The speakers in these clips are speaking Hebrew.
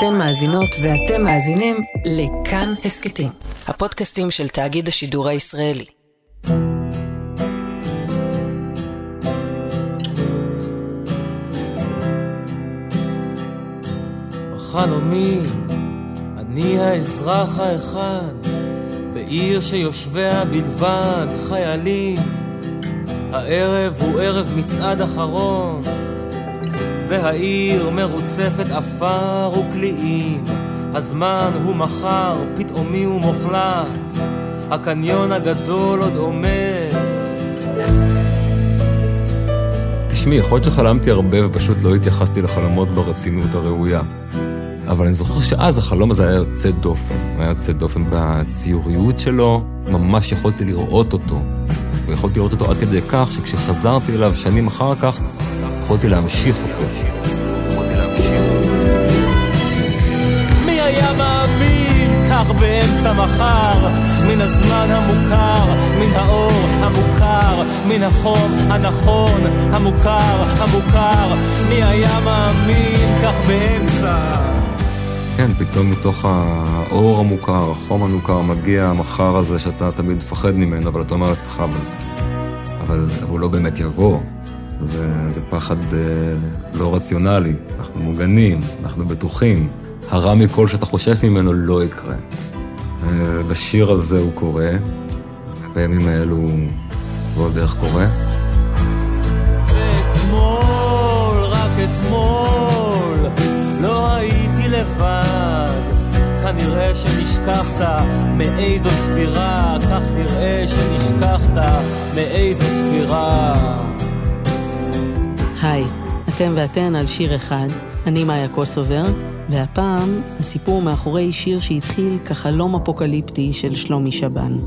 אתן מאזינות ואתם מאזינים לכאן הסכתים, הפודקאסטים של תאגיד השידור הישראלי. בחלומי אני האזרח האחד בעיר שיושביה בלבד חיילים הערב הוא ערב מצעד אחרון והעיר מרוצפת עפר וקליעים הזמן הוא מחר, פתאומי ומוחלט הקניון הגדול עוד עומד תשמעי, יכול להיות שחלמתי הרבה ופשוט לא התייחסתי לחלומות ברצינות הראויה. אבל אני זוכר שאז החלום הזה היה יוצא דופן. הוא היה יוצא דופן בציוריות שלו, ממש יכולתי לראות אותו. ויכולתי לראות אותו עד כדי כך שכשחזרתי אליו שנים אחר כך, יכולתי להמשיך אותו. מי היה מאמין? כך באמצע מחר. מן הזמן המוכר, מן האור המוכר, מן החום הנכון, המוכר, המוכר. מי היה מאמין? כך באמצע. כן, פתאום מתוך האור המוכר, החום המוכר, מגיע המחר הזה שאתה תמיד מפחד ממנו, אבל אתה אומר לעצמך, אבל, אבל הוא לא באמת יבוא. זה, זה פחד אה, לא רציונלי, אנחנו מוגנים, אנחנו בטוחים. הרע מכל שאתה חושב ממנו לא יקרה. אה, בשיר הזה הוא קורה, בימים האלו הוא ועוד איך קורה. אתמול, רק אתמול, לא הייתי לבד. כנראה שנשכחת מאיזו ספירה, כך נראה שנשכחת מאיזו ספירה. היי, אתם ואתן על שיר אחד, אני מאיה קוסובר, והפעם הסיפור מאחורי שיר שהתחיל כחלום אפוקליפטי של שלומי שבן.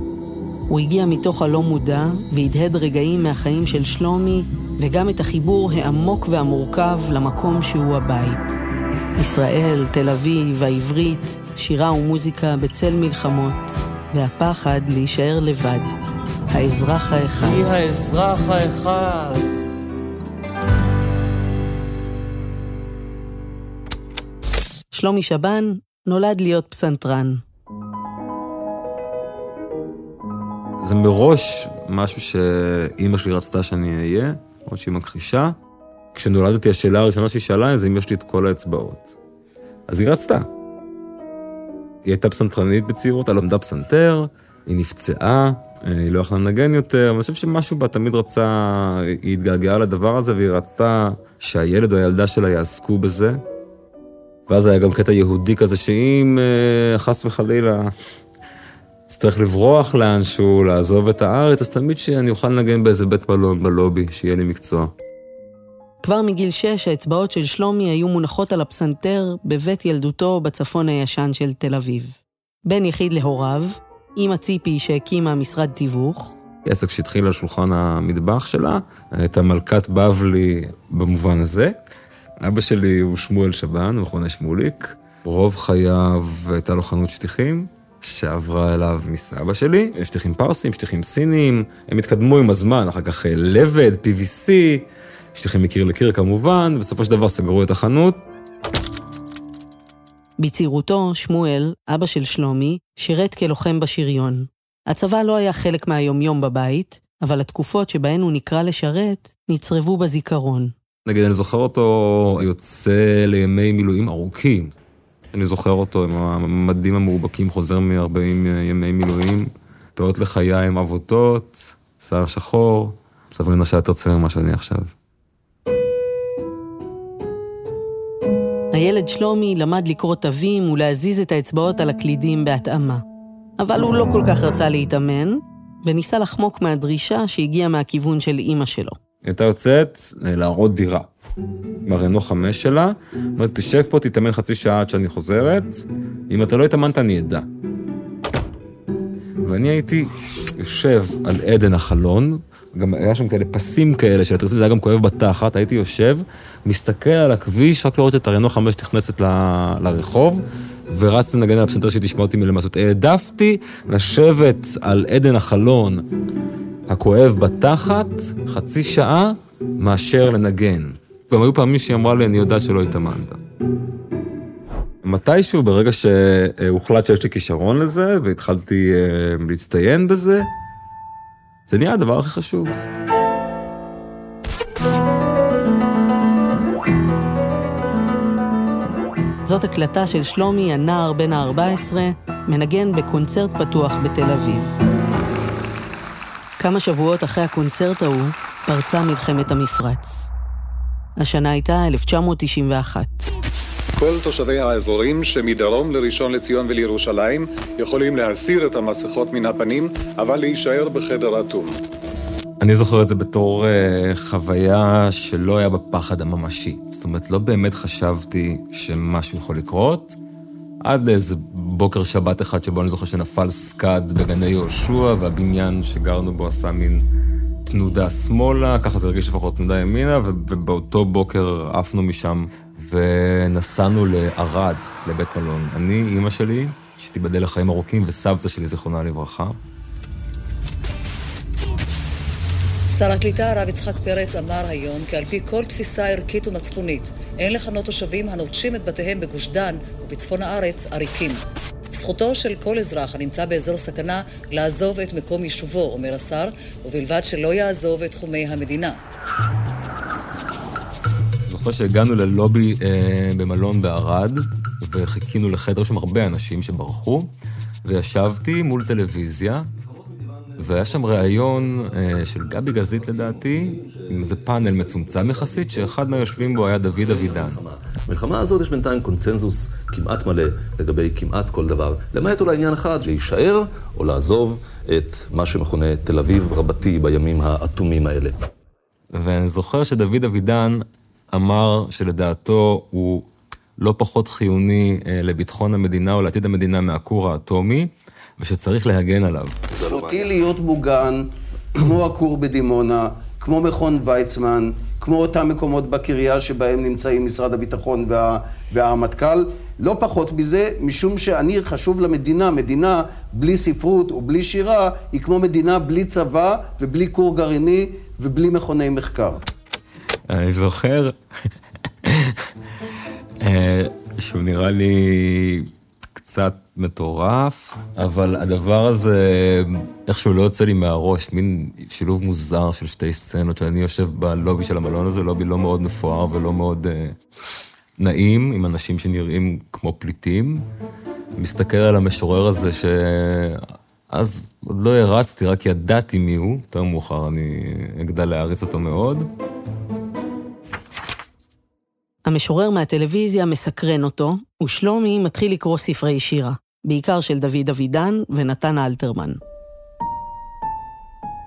הוא הגיע מתוך הלא מודע והדהד רגעים מהחיים של שלומי וגם את החיבור העמוק והמורכב למקום שהוא הבית. ישראל, תל אביב, העברית, שירה ומוזיקה בצל מלחמות, והפחד להישאר לבד. האזרח האחד. מי האזרח האחד? שלומי שבן נולד להיות פסנתרן. זה מראש משהו שאימא שלי רצתה שאני אהיה, עוד שהיא מכחישה. כשנולדתי, השאלה הראשונה שהיא שאלה זה אם יש לי את כל האצבעות. אז היא רצתה. היא הייתה פסנתרנית בצעירותה, למדה פסנתר, היא נפצעה, היא לא יכלה לנגן יותר, אבל אני חושב שמשהו בה תמיד רצה, היא התגעגעה לדבר הזה, והיא רצתה שהילד או הילדה שלה יעסקו בזה. ואז היה גם קטע יהודי כזה, שאם אה, חס וחלילה אצטרך לברוח לאנשהו, לעזוב את הארץ, אז תמיד שאני אוכל לנגן באיזה בית מלון בלובי, שיהיה לי מקצוע. כבר מגיל שש האצבעות של שלומי היו מונחות על הפסנתר בבית ילדותו בצפון הישן של תל אביב. בן יחיד להוריו, אימא ציפי שהקימה משרד תיווך. עסק שהתחיל על שולחן המטבח שלה, הייתה מלכת בבלי במובן הזה. אבא שלי הוא שמואל שבן, מכונה שמוליק. רוב חייו הייתה לו חנות שטיחים, שעברה אליו מסבא שלי. שטיחים פרסים, שטיחים סינים, הם התקדמו עם הזמן, אחר כך לבד, PVC, שטיחים מקיר לקיר כמובן, בסופו של דבר סגרו את החנות. בצעירותו, שמואל, אבא של שלומי, שירת כלוחם בשריון. הצבא לא היה חלק מהיומיום בבית, אבל התקופות שבהן הוא נקרא לשרת, נצרבו בזיכרון. נגיד, אני זוכר אותו יוצא לימי מילואים ארוכים. אני זוכר אותו עם המדים המאובקים, חוזר מ-40 ימי מילואים, תאות לחיי עם אבותות, שיער שחור, סברי נשי יותר צעיר ממה שאני עכשיו. הילד שלומי למד לקרוא תווים ולהזיז את האצבעות על הקלידים בהתאמה. אבל הוא לא כל כך רצה להתאמן, וניסה לחמוק מהדרישה שהגיעה מהכיוון של אימא שלו. היא הייתה יוצאת להראות דירה. עם הרנו חמש שלה, אומרת, תשב פה, תתאמן חצי שעה עד שאני חוזרת, אם אתה לא התאמנת, אני אדע. ואני הייתי יושב על עדן החלון, גם היה שם כאלה פסים כאלה, רוצה, זה היה גם כואב בתחת, הייתי יושב, מסתכל על הכביש, רק לראות את הרנו חמש נכנסת ל... לרחוב, ורצתי לנגן על הפסנתר שתשמע אותי מלמסות. העדפתי לשבת על עדן החלון הכואב בתחת, חצי שעה, מאשר לנגן. גם היו פעמים שהיא אמרה לי, אני יודעת שלא התאמנת. מתישהו, ברגע שהוחלט שיש לי כישרון לזה, והתחלתי אה, להצטיין בזה, זה נהיה הדבר הכי חשוב. זאת הקלטה של שלומי, הנער בן ה-14, מנגן בקונצרט פתוח בתל אביב. כמה שבועות אחרי הקונצרט ההוא, פרצה מלחמת המפרץ. השנה הייתה 1991. כל תושבי האזורים שמדרום לראשון לציון ולירושלים יכולים להסיר את המסכות מן הפנים, אבל להישאר בחדר אטום. אני זוכר את זה בתור uh, חוויה שלא היה בפחד הממשי. זאת אומרת, לא באמת חשבתי שמשהו יכול לקרות, עד לאיזה בוקר שבת אחד שבו אני זוכר שנפל סקאד בגני יהושע, והבניין שגרנו בו עשה מין תנודה שמאלה, ככה זה הרגיש לפחות תנודה ימינה, ובאותו בוקר עפנו משם ונסענו לערד, לבית מלון. אני, אימא שלי, שתיבדל לחיים ארוכים, וסבתא שלי, זיכרונה לברכה. שר הקליטה הרב יצחק פרץ אמר היום כי על פי כל תפיסה ערכית ומצפונית אין לכנות תושבים הנוטשים את בתיהם בגוש דן ובצפון הארץ עריקים. זכותו של כל אזרח הנמצא באזור סכנה לעזוב את מקום יישובו, אומר השר, ובלבד שלא יעזוב את תחומי המדינה. זוכר שהגענו ללובי אה, במלון בערד, וחיכינו לחדר שם הרבה אנשים שברחו, וישבתי מול טלוויזיה, והיה שם ראיון אה, של גבי גזית לדעתי, עם איזה פאנל מצומצם יחסית, שאחד מהיושבים בו היה דוד אבידן. במלחמה הזאת יש בינתיים קונצנזוס כמעט מלא לגבי כמעט כל דבר, למעט אולי עניין אחד, להישאר או לעזוב את מה שמכונה תל אביב רבתי בימים האטומים האלה. ואני זוכר שדוד אבידן אמר שלדעתו הוא לא פחות חיוני אה, לביטחון המדינה או לעתיד המדינה מהכור האטומי. ושצריך להגן עליו. זכותי להיות מוגן, כמו הכור בדימונה, כמו מכון ויצמן, כמו אותם מקומות בקריה שבהם נמצאים משרד הביטחון וה, והרמטכ"ל. לא פחות מזה, משום שאני חשוב למדינה, מדינה בלי ספרות ובלי שירה, היא כמו מדינה בלי צבא ובלי כור גרעיני ובלי מכוני מחקר. אני זוכר אה, שהוא נראה לי קצת מטורף, אבל הדבר הזה איכשהו לא יוצא לי מהראש, מין שילוב מוזר של שתי סצנות, שאני יושב בלובי של המלון הזה, לובי לא מאוד מפואר ולא מאוד uh, נעים, עם אנשים שנראים כמו פליטים. מסתכל על המשורר הזה שאז עוד לא הרצתי, רק ידעתי מי הוא, יותר מאוחר אני אגדל להעריץ אותו מאוד. המשורר מהטלוויזיה מסקרן אותו, ושלומי מתחיל לקרוא ספרי שירה, בעיקר של דוד אבידן ונתן אלתרמן.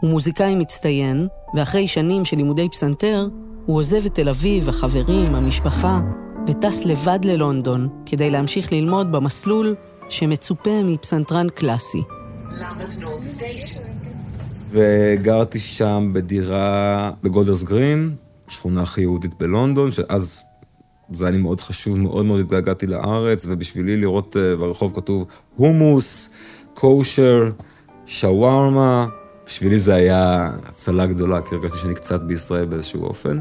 הוא מוזיקאי מצטיין, ואחרי שנים של לימודי פסנתר, הוא עוזב את תל אביב, החברים, המשפחה, וטס לבד ללונדון כדי להמשיך ללמוד במסלול שמצופה מפסנתרן קלאסי. וגרתי שם בדירה בגולדרס גרין, שכונה הכי יהודית בלונדון, שאז זה היה לי מאוד חשוב, מאוד מאוד התגעגעתי לארץ, ובשבילי לראות uh, ברחוב כתוב הומוס, קושר, שווארמה, בשבילי זה היה הצלה גדולה, כי הרגשתי שאני קצת בישראל באיזשהו אופן.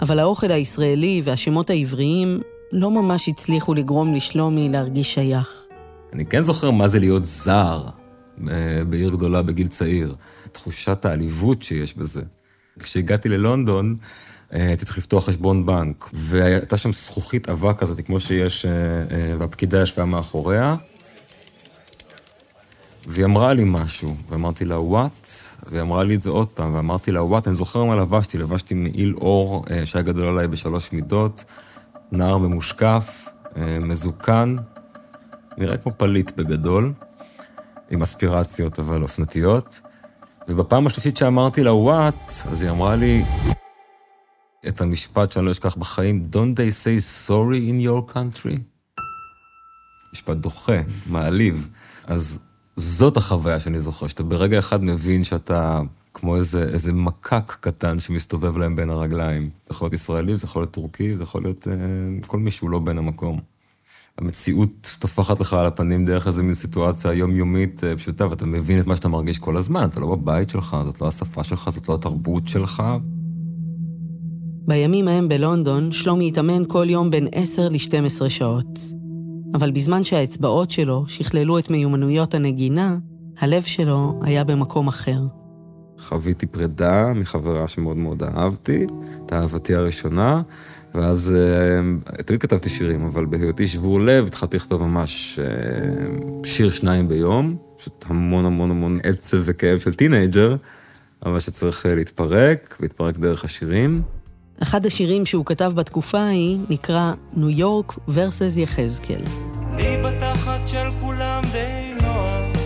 אבל האוכל הישראלי והשמות העבריים לא ממש הצליחו לגרום לשלומי להרגיש שייך. אני כן זוכר מה זה להיות זר אה, בעיר גדולה בגיל צעיר. תחושת העליבות שיש בזה. כשהגעתי ללונדון, אה, הייתי צריך לפתוח חשבון בנק, והייתה שם זכוכית אבק כזאת, כמו שיש, אה, אה, והפקידה ישבה מאחוריה. והיא אמרה לי משהו, ואמרתי לה, וואט? והיא אמרה לי את זה עוד פעם, ואמרתי לה, וואט? אני זוכר מה לבשתי, לבשתי מעיל אור שהיה גדול עליי בשלוש מידות, נער ממושקף, מזוקן, נראה כמו פליט בגדול, עם אספירציות אבל אופנתיות. ובפעם השלישית שאמרתי לה, וואט? אז היא אמרה לי, את המשפט שאני לא אשכח בחיים, Don't they say sorry in your country? משפט דוחה, מעליב. אז זאת החוויה שאני זוכר, שאתה ברגע אחד מבין שאתה כמו איזה, איזה מקק קטן שמסתובב להם בין הרגליים. זה יכול להיות ישראלי, זה יכול להיות טורקי, זה יכול להיות אה, כל מישהו לא בין המקום. המציאות טופחת לך על הפנים דרך איזה מין סיטואציה יומיומית אה, פשוטה, ואתה מבין את מה שאתה מרגיש כל הזמן, אתה לא בבית שלך, זאת לא השפה שלך, זאת לא התרבות שלך. בימים ההם בלונדון, שלומי התאמן כל יום בין 10 ל-12 שעות. אבל בזמן שהאצבעות שלו שכללו את מיומנויות הנגינה, הלב שלו היה במקום אחר. חוויתי פרידה מחברה שמאוד מאוד אהבתי, את אהבתי הראשונה, ואז uh, תמיד כתבתי שירים, אבל בהיותי שבור לב התחלתי לכתוב ממש uh, שיר שניים ביום, פשוט המון המון המון עצב וכאב של טינאייג'ר, אבל שצריך uh, להתפרק, להתפרק דרך השירים. אחד השירים שהוא כתב בתקופה ההיא נקרא ניו יורק ורסס יחזקאל. אני בתחת של כולם די נוח,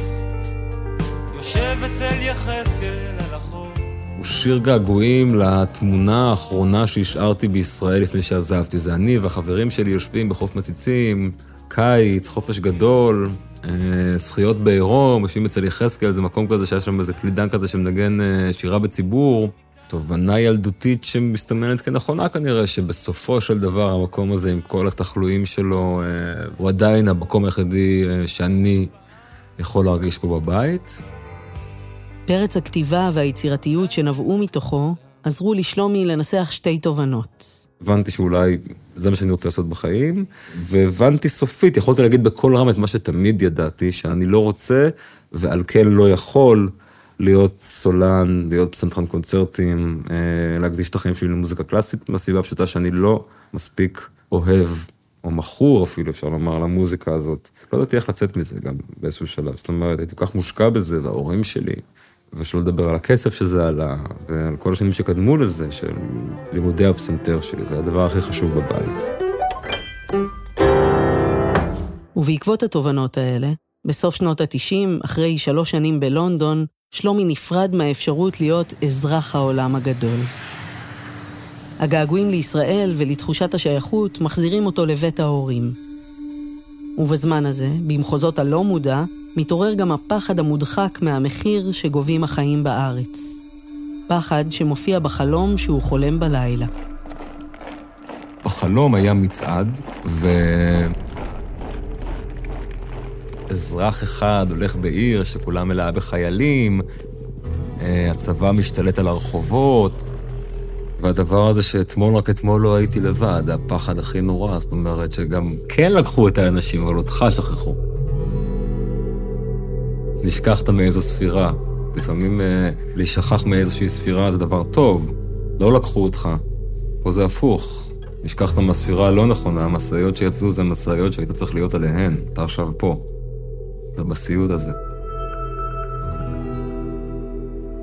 יושב אצל יחזקאל על החור. הוא שיר געגועים לתמונה האחרונה שהשארתי בישראל לפני שעזבתי. זה אני והחברים שלי יושבים בחוף מציצים, קיץ, חופש גדול, אה, זכיות בעירום, יושבים אצל יחזקאל, זה מקום כזה שהיה שם איזה קלידן כזה שמנגן אה, שירה בציבור. תובנה ילדותית שמסתמנת כנכונה כנראה, שבסופו של דבר המקום הזה עם כל התחלואים שלו, אה, הוא עדיין המקום היחידי שאני יכול להרגיש פה בבית. פרץ הכתיבה והיצירתיות שנבעו מתוכו עזרו לשלומי לנסח שתי תובנות. הבנתי שאולי זה מה שאני רוצה לעשות בחיים, והבנתי סופית, יכולתי להגיד בקול רם את מה שתמיד ידעתי, שאני לא רוצה ועל כן לא יכול להיות סולן, להיות פסנתרן קונצרטים, אה, להקדיש את החיים שלי למוזיקה קלאסית, מהסיבה הפשוטה שאני לא מספיק אוהב, או מכור אפילו, אפשר לומר, למוזיקה הזאת. לא ידעתי איך לצאת מזה גם באיזשהו שלב. זאת אומרת, הייתי כל כך מושקע בזה, וההורים שלי, ושלא לדבר על הכסף שזה עלה, ועל כל השנים שקדמו לזה, של לימודי הפסנתר שלי, זה הדבר הכי חשוב בבית. ובעקבות התובנות האלה, בסוף שנות ה-90, אחרי שלוש שנים בלונדון, שלומי נפרד מהאפשרות להיות אזרח העולם הגדול. הגעגועים לישראל ולתחושת השייכות מחזירים אותו לבית ההורים. ובזמן הזה, במחוזות הלא מודע, מתעורר גם הפחד המודחק מהמחיר שגובים החיים בארץ. פחד שמופיע בחלום שהוא חולם בלילה. בחלום היה מצעד, ו... אזרח אחד הולך בעיר שכולה מלאה בחיילים, אה, הצבא משתלט על הרחובות, והדבר הזה שאתמול, רק אתמול לא הייתי לבד, הפחד הכי נורא, זאת אומרת שגם כן לקחו את האנשים, אבל אותך שכחו. נשכחת מאיזו ספירה. לפעמים אה, להישכח מאיזושהי ספירה זה דבר טוב. לא לקחו אותך. פה זה הפוך. נשכחת מהספירה הלא נכונה, המשאיות שיצאו זה המשאיות שהיית צריך להיות עליהן. אתה עכשיו פה. אתה בסיוט הזה.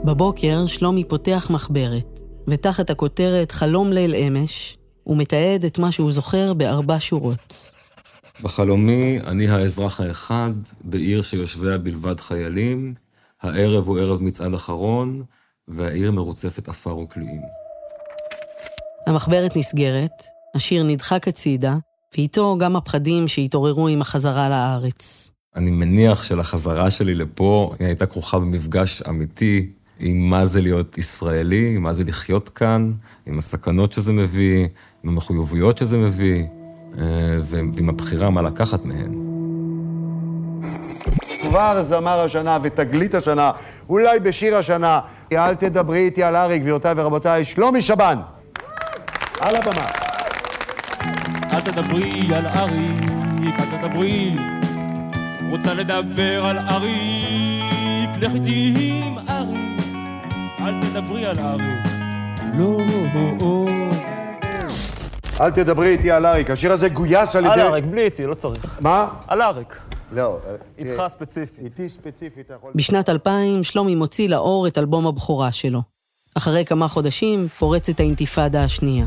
בבוקר שלומי פותח מחברת, ותחת הכותרת חלום ליל אמש, הוא מתעד את מה שהוא זוכר בארבע שורות. בחלומי אני האזרח האחד, בעיר שיושביה בלבד חיילים, הערב הוא ערב מצעד אחרון, והעיר מרוצפת עפר וקליעים. המחברת נסגרת, השיר נדחק הצידה, ואיתו גם הפחדים שהתעוררו עם החזרה לארץ. אני מניח שלחזרה שלי לפה, היא הייתה כרוכה במפגש אמיתי עם מה זה להיות ישראלי, עם מה זה לחיות כאן, עם הסכנות שזה מביא, עם המחויבויות שזה מביא, אה, ועם הבחירה מה לקחת מהן. כבר זמר השנה ותגלית השנה, אולי בשיר השנה, אל תדברי איתי על ארי, גבירותיי ורבותיי, שלומי שבן. על הבמה. אל תדברי על אריק, אל תדברי. רוצה לדבר על אריק, לך איתי עם אריק. אל תדברי על אריק. לא, אל תדברי איתי על אריק, השיר הזה גויס על ידי... על אריק, בלי איתי, לא צריך. מה? על אריק. לא. איתך אה, ספציפית. איתי ספציפית, אתה יכול... בשנת 2000 שלומי מוציא לאור את אלבום הבכורה שלו. אחרי כמה חודשים פורצת האינתיפאדה השנייה.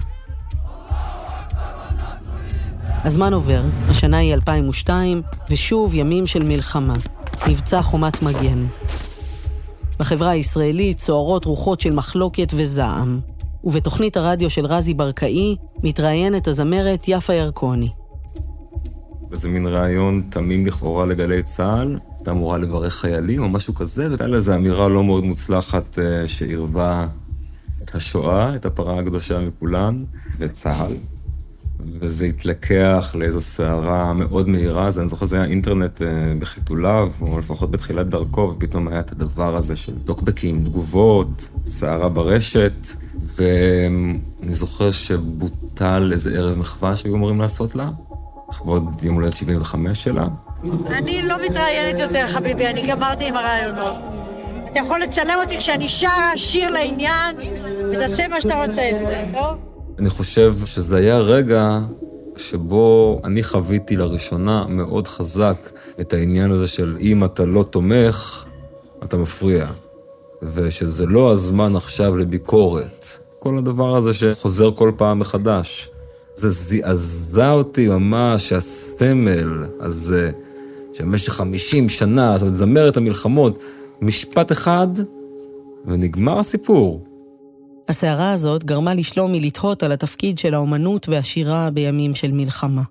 הזמן עובר, השנה היא 2002, ושוב ימים של מלחמה. מבצע חומת מגן. בחברה הישראלית צוערות רוחות של מחלוקת וזעם. ובתוכנית הרדיו של רזי ברקאי מתראיינת הזמרת יפה ירקוני. וזה מין רעיון תמים לכאורה לגלי צה"ל, הייתה אמורה לברך חיילים או משהו כזה, והייתה לזה אמירה לא מאוד מוצלחת אה, שעירבה את השואה, את הפרה הקדושה מכולן, וצה"ל. וזה התלקח לאיזו סערה מאוד מהירה, אז אני זוכר שזה היה אינטרנט אה, בחיתוליו, או לפחות בתחילת דרכו, ופתאום היה את הדבר הזה של טוקבקים, תגובות, סערה ברשת, ואני זוכר שבוטל איזה ערב מחווה שהיו אמורים לעשות לה, לכבוד יום הולדת 75 שלה. אני לא מתראיינת יותר, חביבי, אני גמרתי עם הרעיונות. אתה יכול לצלם אותי כשאני שרה שיר לעניין, ותעשה מה שאתה רוצה עם זה, טוב? אני חושב שזה היה רגע שבו אני חוויתי לראשונה מאוד חזק את העניין הזה של אם אתה לא תומך, אתה מפריע. ושזה לא הזמן עכשיו לביקורת. כל הדבר הזה שחוזר כל פעם מחדש. זה זעזע אותי ממש, הסמל הזה, שבמשך 50 שנה, זאת אומרת, זמרת המלחמות, משפט אחד, ונגמר הסיפור. הסערה הזאת גרמה לשלומי לתהות על התפקיד של האומנות והשירה בימים של מלחמה.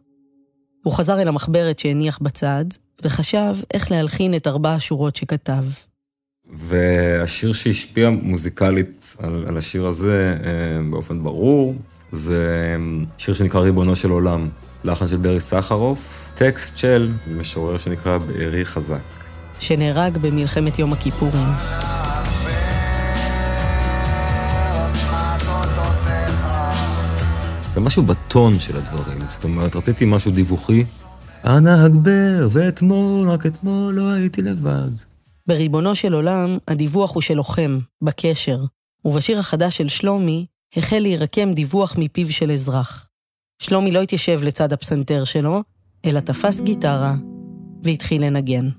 הוא חזר אל המחברת שהניח בצד, וחשב איך להלחין את ארבע השורות שכתב. והשיר שהשפיע מוזיקלית על, על השיר הזה אה, באופן ברור, זה אה, שיר שנקרא ריבונו של עולם, לחן של ברי סחרוף, טקסט של משורר שנקרא בארי חזק. שנהרג במלחמת יום הכיפורים. זה משהו בטון של הדברים, זאת אומרת, רציתי משהו דיווחי. אנא הגבר, ואתמול, רק אתמול לא הייתי לבד. בריבונו של עולם, הדיווח הוא של לוחם, בקשר, ובשיר החדש של שלומי, החל להירקם דיווח מפיו של אזרח. שלומי לא התיישב לצד הפסנתר שלו, אלא תפס גיטרה והתחיל לנגן.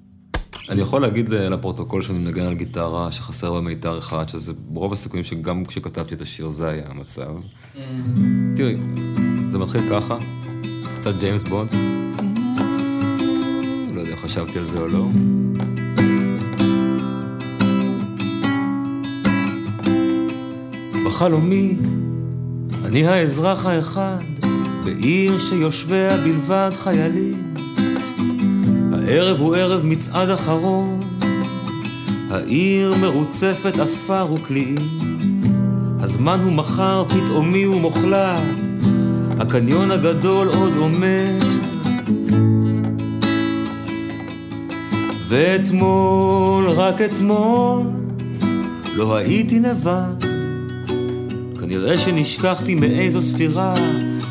אני יכול להגיד לפרוטוקול שאני מנגן על גיטרה שחסר בה מיתר אחד, שזה ברוב הסיכויים שגם כשכתבתי את השיר זה היה המצב. תראי, זה מתחיל ככה, קצת ג'יימס בונד. לא יודע אם חשבתי על זה או לא. בחלומי, אני האזרח האחד, בעיר שיושביה בלבד חיילים. הערב הוא ערב מצעד אחרון, העיר מרוצפת עפר וקליעים. הזמן הוא מחר פתאומי ומוחלט, הקניון הגדול עוד עומד. ואתמול, רק אתמול, לא הייתי לבד. כנראה שנשכחתי מאיזו ספירה,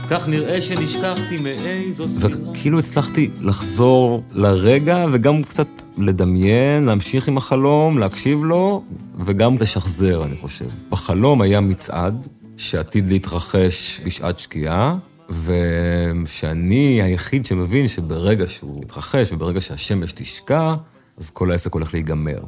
כך נראה שנשכחתי מאיזו ספירה. וכאילו הצלחתי לחזור לרגע וגם קצת לדמיין, להמשיך עם החלום, להקשיב לו, וגם לשחזר, אני חושב. בחלום היה מצעד שעתיד להתרחש בשעת שקיעה, ושאני היחיד שמבין שברגע שהוא יתרחש וברגע שהשמש תשקע, אז כל העסק הולך להיגמר.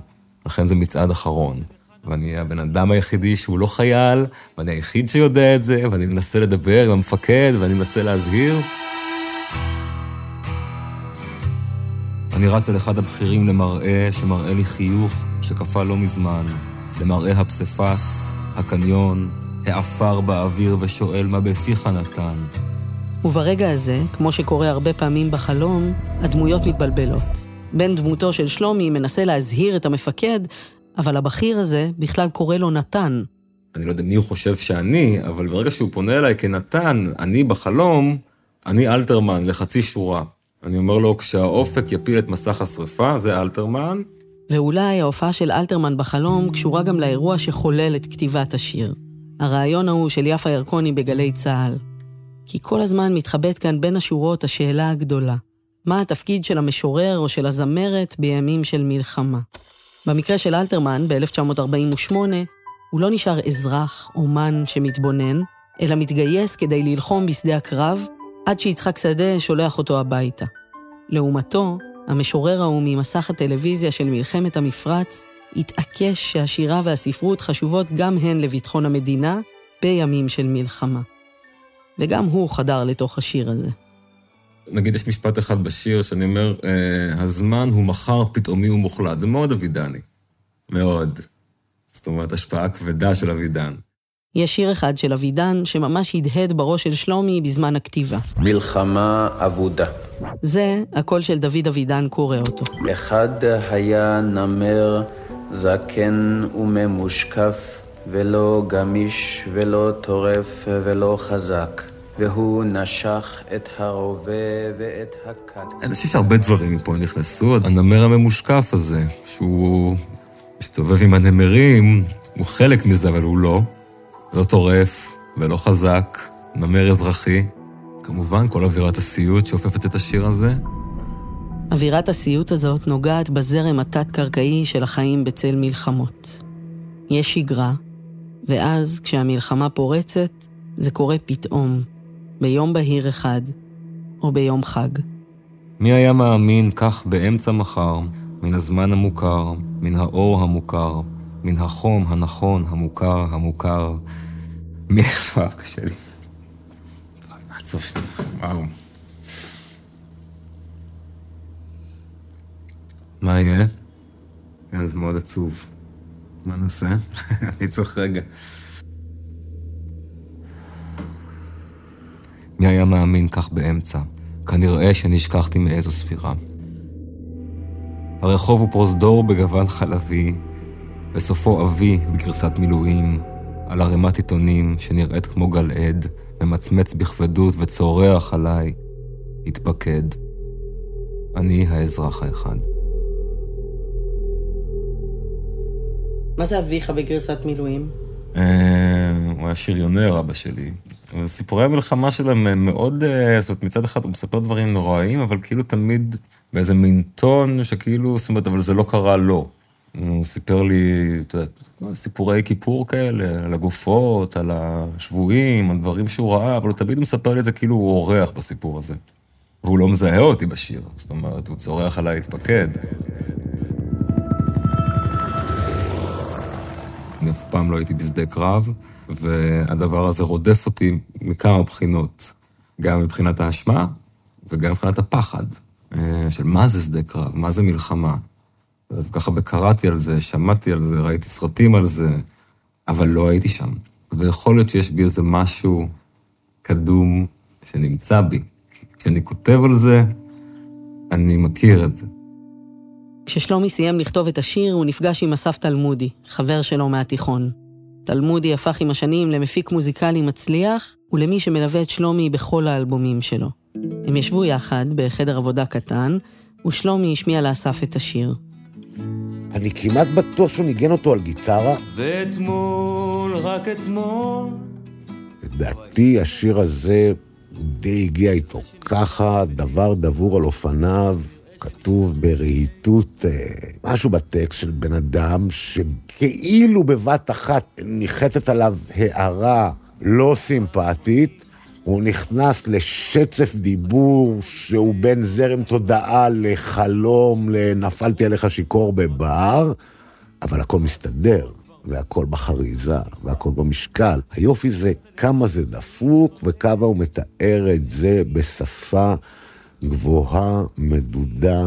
לכן זה מצעד אחרון. ואני הבן אדם היחידי שהוא לא חייל, ואני היחיד שיודע את זה, ואני מנסה לדבר עם המפקד, ואני מנסה להזהיר. אני רץ אל אחד הבכירים למראה שמראה לי חיוך שקפא לא מזמן, למראה הפסיפס, הקניון, העפר באוויר ושואל מה בפיך נתן. וברגע הזה, כמו שקורה הרבה פעמים בחלום, הדמויות מתבלבלות. בן דמותו של שלומי מנסה להזהיר את המפקד, אבל הבכיר הזה בכלל קורא לו נתן. אני לא יודע מי הוא חושב שאני, אבל ברגע שהוא פונה אליי כנתן, אני בחלום, אני אלתרמן לחצי שורה. אני אומר לו, כשהאופק יפיל את מסך השרפה, זה אלתרמן. ואולי ההופעה של אלתרמן בחלום קשורה גם לאירוע שחולל את כתיבת השיר. הרעיון ההוא של יפה ירקוני בגלי צה"ל. כי כל הזמן מתחבאת כאן בין השורות השאלה הגדולה. מה התפקיד של המשורר או של הזמרת בימים של מלחמה? במקרה של אלתרמן, ב-1948, הוא לא נשאר אזרח, אומן שמתבונן, אלא מתגייס כדי ללחום בשדה הקרב, עד שיצחק שדה שולח אותו הביתה. לעומתו, המשורר ההוא ממסך הטלוויזיה של מלחמת המפרץ, התעקש שהשירה והספרות חשובות גם הן לביטחון המדינה בימים של מלחמה. וגם הוא חדר לתוך השיר הזה. נגיד יש משפט אחד בשיר שאני אומר, אה, הזמן הוא מחר פתאומי ומוחלט. זה מאוד אבידני. מאוד. זאת אומרת, השפעה כבדה של אבידן. יש שיר אחד של אבידן שממש הדהד בראש של שלומי בזמן הכתיבה. מלחמה אבודה. זה הקול של דוד אבידן קורא אותו. אחד היה נמר זקן וממושקף, ולא גמיש ולא טורף ולא חזק. והוא נשך את הרובה ואת הכת. אני חושב שהרבה דברים מפה נכנסו. הנמר הממושקף הזה, שהוא מסתובב עם הנמרים, הוא חלק מזה, אבל הוא לא. לא טורף ולא חזק, נמר אזרחי. כמובן, כל אווירת הסיוט שאופפת את השיר הזה. אווירת הסיוט הזאת נוגעת בזרם התת-קרקעי של החיים בצל מלחמות. יש שגרה, ואז, כשהמלחמה פורצת, זה קורה פתאום, ביום בהיר אחד, או ביום חג. מי היה מאמין כך באמצע מחר, מן הזמן המוכר, מן האור המוכר, מן החום הנכון, המוכר, המוכר. מי... וואו, קשה לי. עצוב שנייה, וואו. מה יהיה? זה מאוד עצוב. מה נעשה? אני צריך רגע. מי היה מאמין כך באמצע? כנראה שנשכחתי מאיזו ספירה. הרחוב הוא פרוזדור בגוון חלבי, בסופו אבי בגרסת מילואים, על ערימת עיתונים שנראית כמו גל עד, ממצמץ בכבדות וצורח עליי, התפקד. אני האזרח האחד. מה זה אביך בגרסת מילואים? אה, הוא היה שריונר, אבא שלי. סיפורי המלחמה שלהם הם מאוד, אה, זאת אומרת, מצד אחד הוא מספר דברים נוראיים, אבל כאילו תמיד באיזה מין טון שכאילו, זאת אומרת, אבל זה לא קרה לו. הוא סיפר לי, אתה יודע, סיפורי כיפור כאלה, על הגופות, על השבויים, על דברים שהוא ראה, אבל תמיד הוא מספר לי את זה כאילו הוא אורח בסיפור הזה. והוא לא מזהה אותי בשיר, זאת אומרת, הוא צורח עליי להתפקד. אני אף פעם לא הייתי בשדה קרב, והדבר הזה רודף אותי מכמה בחינות. גם מבחינת האשמה וגם מבחינת הפחד. אה, של מה זה שדה קרב, מה זה מלחמה. אז ככה קראתי על זה, שמעתי על זה, ראיתי סרטים על זה, אבל לא הייתי שם. ויכול להיות שיש בי איזה משהו קדום שנמצא בי. כשאני כותב על זה, אני מכיר את זה. כששלומי סיים לכתוב את השיר, הוא נפגש עם אסף תלמודי, חבר שלו מהתיכון. תלמודי הפך עם השנים למפיק מוזיקלי מצליח, ולמי שמלווה את שלומי בכל האלבומים שלו. הם ישבו יחד בחדר עבודה קטן, ושלומי השמיע לאסף את השיר. אני כמעט בטוח שהוא ניגן אותו על גיטרה. ואתמול, רק אתמול. לדעתי השיר הזה די הגיע איתו ככה, דבר דבור על אופניו, כתוב ברהיטות, אה, משהו בטקסט של בן אדם שכאילו בבת אחת ניחתת עליו הערה לא סימפטית, הוא נכנס לשצף דיבור שהוא בין זרם תודעה לחלום, לנפלתי עליך שיכור בבר, אבל הכל מסתדר, והכל בחריזה, והכל במשקל. היופי זה כמה זה דפוק וכמה הוא מתאר את זה בשפה גבוהה, מדודה,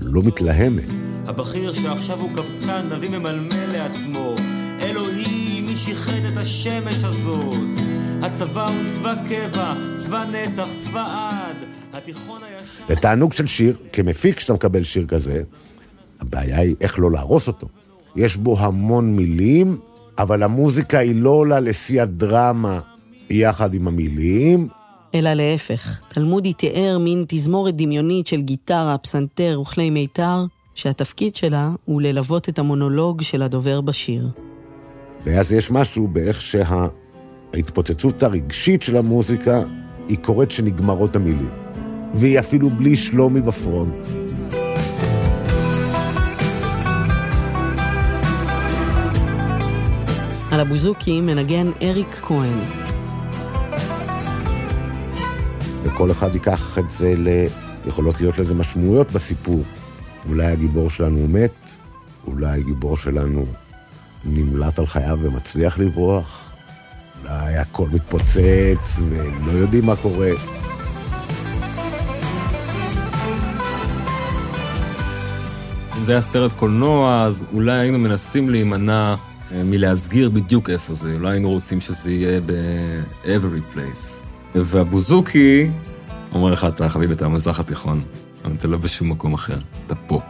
לא מתלהמת. הבכיר שעכשיו הוא קבצן, נביא ממלמל לעצמו. אלוהים, מי שיחד את השמש הזאת? הצבא הוא צבא קבע, צבא נצח, צבא עד. התיכון הישר... זה תענוג של שיר, כמפיק כשאתה מקבל שיר כזה, הבעיה היא איך לא להרוס אותו. יש בו המון מילים, אבל המוזיקה היא לא עולה לשיא הדרמה יחד עם המילים, אלא להפך, תלמודי תיאר מין תזמורת דמיונית של גיטרה, פסנתר וכלי מיתר, שהתפקיד שלה הוא ללוות את המונולוג של הדובר בשיר. ואז יש משהו באיך שההתפוצצות הרגשית של המוזיקה, היא קורית שנגמרות המילים. והיא אפילו בלי שלומי בפרונט. על הבוזוקי מנגן אריק כהן, וכל אחד ייקח את זה ל... יכולות להיות לזה משמעויות בסיפור. אולי הגיבור שלנו מת, אולי הגיבור שלנו נמלט על חייו ומצליח לברוח, אולי הכל מתפוצץ ולא יודעים מה קורה. אם זה היה סרט קולנוע, אז אולי היינו מנסים להימנע אה, מלהסגיר בדיוק איפה זה, אולי היינו רוצים שזה יהיה ב-every place. והבוזוקי אומר לך, אתה חביב, אתה במזרח התיכון, אבל אתה לא בשום מקום אחר, אתה פה.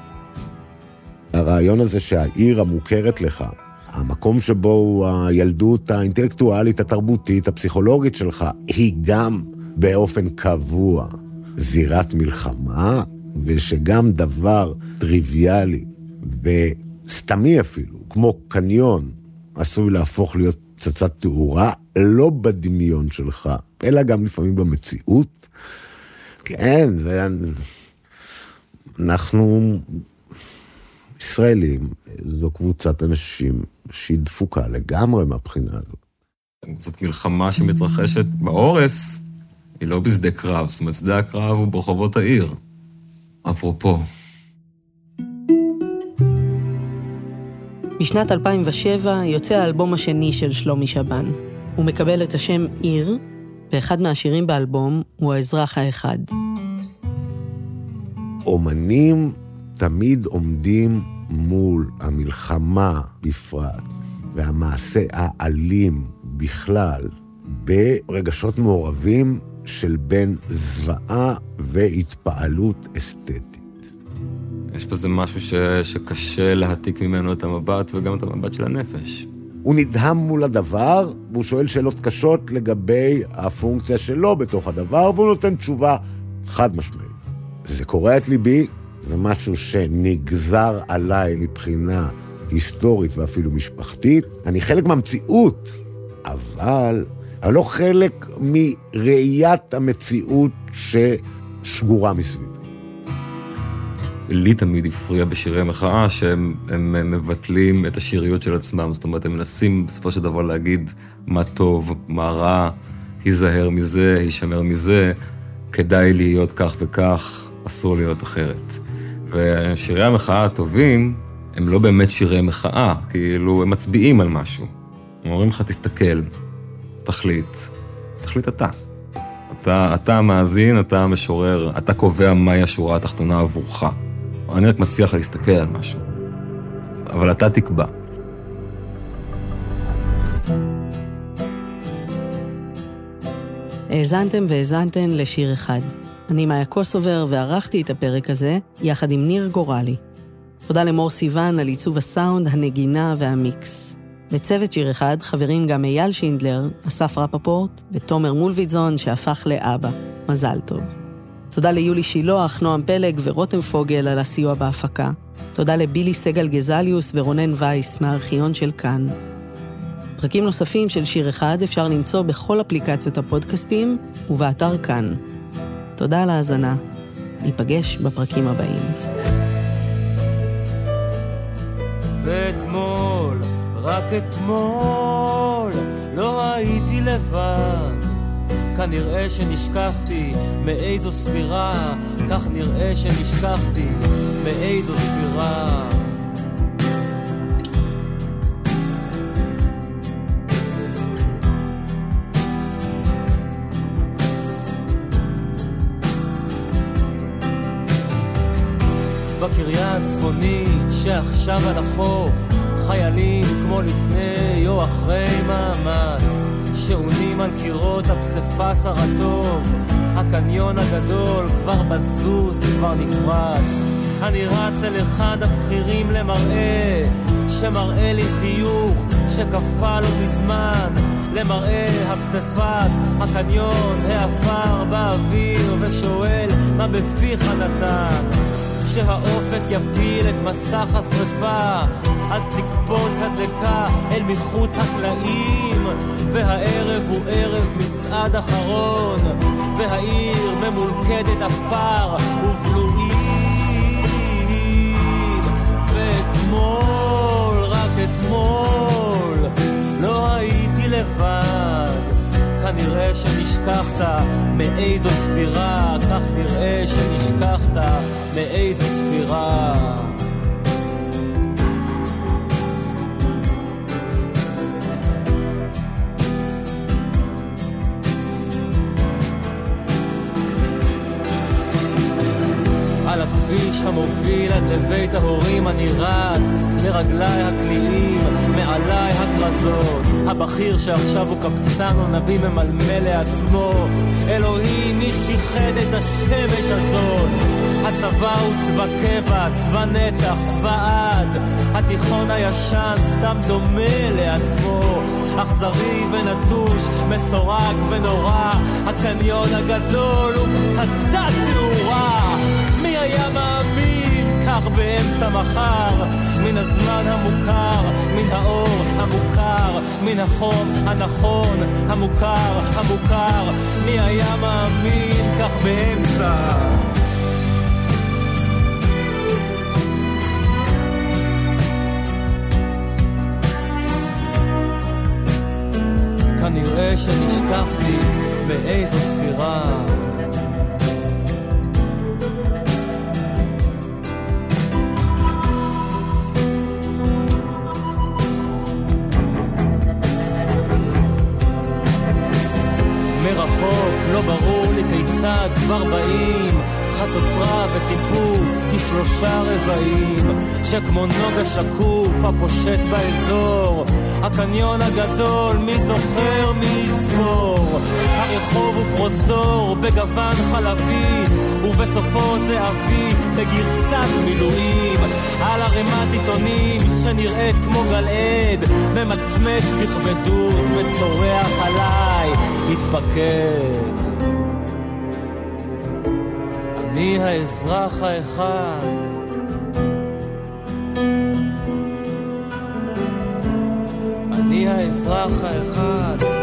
הרעיון הזה שהעיר המוכרת לך, המקום שבו הילדות האינטלקטואלית, התרבותית, הפסיכולוגית שלך, היא גם באופן קבוע זירת מלחמה, ושגם דבר טריוויאלי וסתמי אפילו, כמו קניון, עשוי להפוך להיות פצצת תאורה, לא בדמיון שלך, אלא גם לפעמים במציאות. כן, זה... אנחנו ישראלים, זו קבוצת אנשים שהיא דפוקה לגמרי מהבחינה הזאת. זאת מלחמה שמתרחשת בעורף, היא לא בשדה קרב, זאת אומרת, שדה הקרב הוא ברחובות העיר. אפרופו. בשנת 2007 יוצא האלבום השני של שלומי שבן. הוא מקבל את השם עיר, ואחד מהשירים באלבום הוא האזרח האחד. אומנים תמיד עומדים מול המלחמה בפרט, והמעשה האלים בכלל, ברגשות מעורבים של בין זוועה והתפעלות אסתטית. יש בזה משהו ש... שקשה להעתיק ממנו את המבט וגם את המבט של הנפש. הוא נדהם מול הדבר, והוא שואל שאלות קשות לגבי הפונקציה שלו בתוך הדבר, והוא נותן תשובה חד משמעית. זה קורע את ליבי, זה משהו שנגזר עליי מבחינה היסטורית ואפילו משפחתית. אני חלק מהמציאות, אבל אני לא חלק מראיית המציאות ששגורה מסביב. לי תמיד הפריע בשירי מחאה שהם מבטלים את השיריות של עצמם. זאת אומרת, הם מנסים בסופו של דבר להגיד מה טוב, מה רע, היזהר מזה, הישמר מזה, כדאי להיות כך וכך, אסור להיות אחרת. ושירי המחאה הטובים הם לא באמת שירי מחאה, כאילו הם מצביעים על משהו. הם אומרים לך, תסתכל, תחליט, תחליט אתה. אתה, אתה המאזין, אתה המשורר, אתה קובע מהי השורה התחתונה עבורך. אני רק לך להסתכל על משהו. אבל אתה תקבע. האזנתם והאזנתן לשיר אחד. אני מאיה קוסובר וערכתי את הפרק הזה יחד עם ניר גורלי. תודה למור סיוון על עיצוב הסאונד, הנגינה והמיקס. בצוות שיר אחד חברים גם אייל שינדלר, אסף רפפורט ותומר מולביטזון שהפך לאבא. מזל טוב. תודה ליולי שילוח, נועם פלג ורותם פוגל על הסיוע בהפקה. תודה לבילי סגל גזליוס ורונן וייס מהארכיון של כאן. פרקים נוספים של שיר אחד אפשר למצוא בכל אפליקציות הפודקאסטים ובאתר כאן. תודה על ההאזנה. ניפגש בפרקים הבאים. ואתמול, רק אתמול, לא הייתי לבד. כנראה שנשכחתי. מאיזו ספירה, כך נראה שנשכחתי. מאיזו ספירה. בקריה הצפונית שעכשיו על החוף חיילים כמו לפני או אחרי מאמץ שעונים על קירות הפסיפס הרטוב. הקניון הגדול כבר בזוז, כבר נפרץ. אני רץ אל אחד הבכירים למראה שמראה לי חיוך שקפא לו מזמן למראה הפסיפס, הקניון, העפר באוויר ושואל מה בפיך נתן שהאופק יפיל את מסך השרפה, אז תקפוץ הדלקה אל מחוץ הקלעים, והערב הוא ערב מצעד אחרון, והעיר ממולכדת עפר ובלועים. ואתמול, רק אתמול, לא הייתי לבד. כנראה שנשכחת מאיזו ספירה, כך נראה שנשכחת מאיזו ספירה. הכביש המוביל עד לבית ההורים אני רץ לרגליי הקליעים, מעליי הכרזות. הבכיר שעכשיו הוא קבצן או נביא ממלמל לעצמו. אלוהים מי שיחד את השמש הזאת? הצבא הוא צבא קבע, צבא נצח, צבא עד. התיכון הישן סתם דומה לעצמו. אכזרי ונטוש, מסורג ונורא. הקניון הגדול הוא פצצת מי היה מאמין כך באמצע המחר, מן הזמן המוכר, מן האור המוכר, מן החום הנכון, המוכר, המוכר, מי היה מאמין כך באמצע? כנראה שנשכחתי באיזו ספירה כשלושה רבעים שכמו נוגה שקוף הפושט באזור הקניון הגדול מי זוכר מי יזכור? הרחוב הוא פרוזדור בגוון חלבי ובסופו זה אבי בגרסת מילואים. על ערימת עיתונים שנראית כמו גלעד ממצמץ בכבדות וצורח עליי התפקד. אני האזרח האחד. אני האזרח האחד.